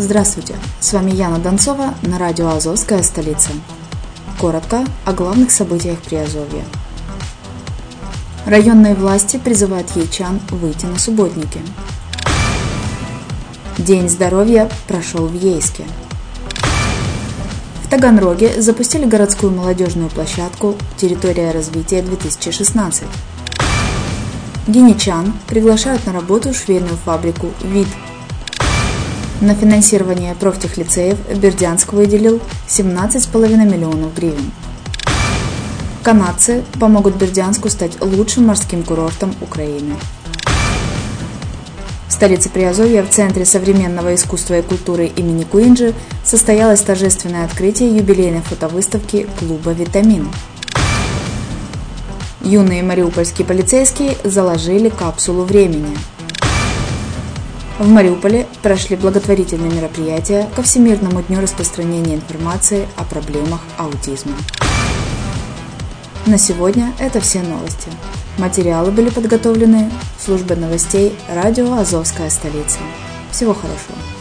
Здравствуйте, с вами Яна Донцова на радио «Азовская столица». Коротко о главных событиях Приазовья. Районные власти призывают ячан выйти на субботники. День здоровья прошел в Ейске. В Таганроге запустили городскую молодежную площадку «Территория развития 2016». Геничан приглашают на работу швейную фабрику «Вид». На финансирование профтехлицеев Бердянск выделил 17,5 миллионов гривен. Канадцы помогут Бердянску стать лучшим морским курортом Украины. В столице Приазовья, в Центре современного искусства и культуры имени Куинджи, состоялось торжественное открытие юбилейной фотовыставки клуба «Витамин». Юные мариупольские полицейские заложили капсулу времени. В Мариуполе прошли благотворительные мероприятия ко Всемирному дню распространения информации о проблемах аутизма. На сегодня это все новости. Материалы были подготовлены службой новостей радио «Азовская столица». Всего хорошего.